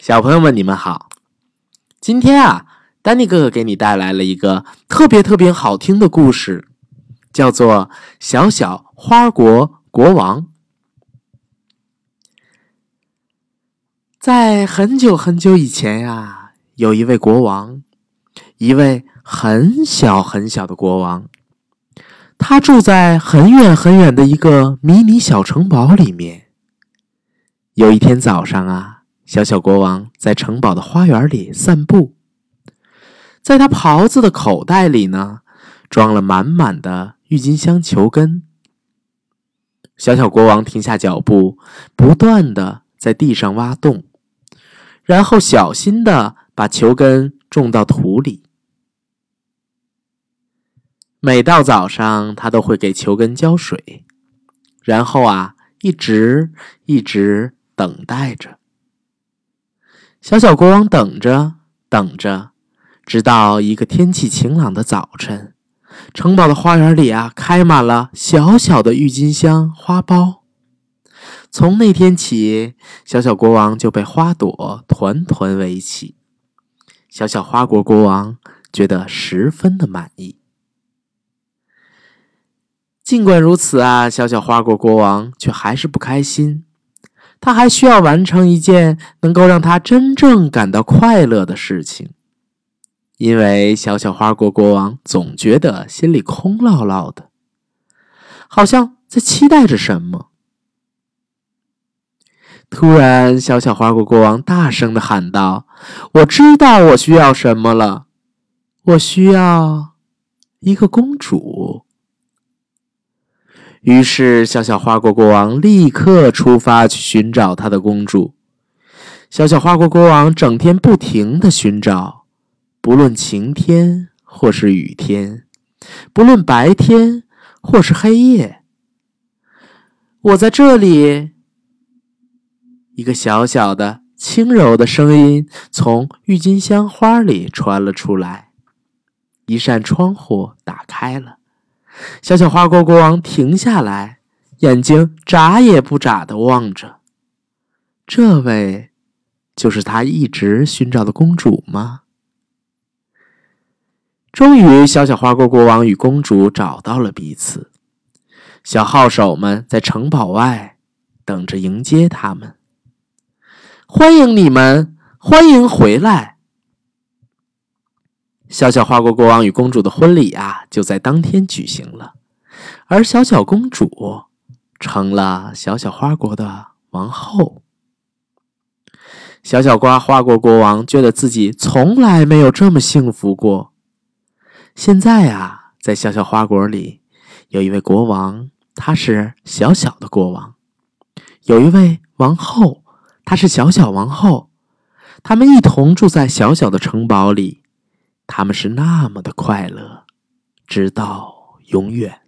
小朋友们，你们好！今天啊，丹尼哥哥给你带来了一个特别特别好听的故事，叫做《小小花国国王》。在很久很久以前呀，有一位国王，一位很小很小的国王，他住在很远很远的一个迷你小城堡里面。有一天早上啊。小小国王在城堡的花园里散步，在他袍子的口袋里呢，装了满满的郁金香球根。小小国王停下脚步，不断的在地上挖洞，然后小心的把球根种到土里。每到早上，他都会给球根浇水，然后啊，一直一直等待着。小小国王等着等着，直到一个天气晴朗的早晨，城堡的花园里啊，开满了小小的郁金香花苞。从那天起，小小国王就被花朵团团围起。小小花国国王觉得十分的满意。尽管如此啊，小小花国国王却还是不开心。他还需要完成一件能够让他真正感到快乐的事情，因为小小花国国王总觉得心里空落落的，好像在期待着什么。突然，小小花国国王大声的喊道：“我知道我需要什么了，我需要一个公主。”于是，小小花国国王立刻出发去寻找他的公主。小小花国国王整天不停的寻找，不论晴天或是雨天，不论白天或是黑夜。我在这里。一个小小的、轻柔的声音从郁金香花里传了出来。一扇窗户打开了。小小花国国王停下来，眼睛眨也不眨的望着。这位，就是他一直寻找的公主吗？终于，小小花国国王与公主找到了彼此。小号手们在城堡外等着迎接他们。欢迎你们，欢迎回来。小小花国国王与公主的婚礼啊，就在当天举行了，而小小公主成了小小花国的王后。小小瓜花国国王觉得自己从来没有这么幸福过。现在啊，在小小花国里，有一位国王，他是小小的国王；有一位王后，她是小小王后。他们一同住在小小的城堡里。他们是那么的快乐，直到永远。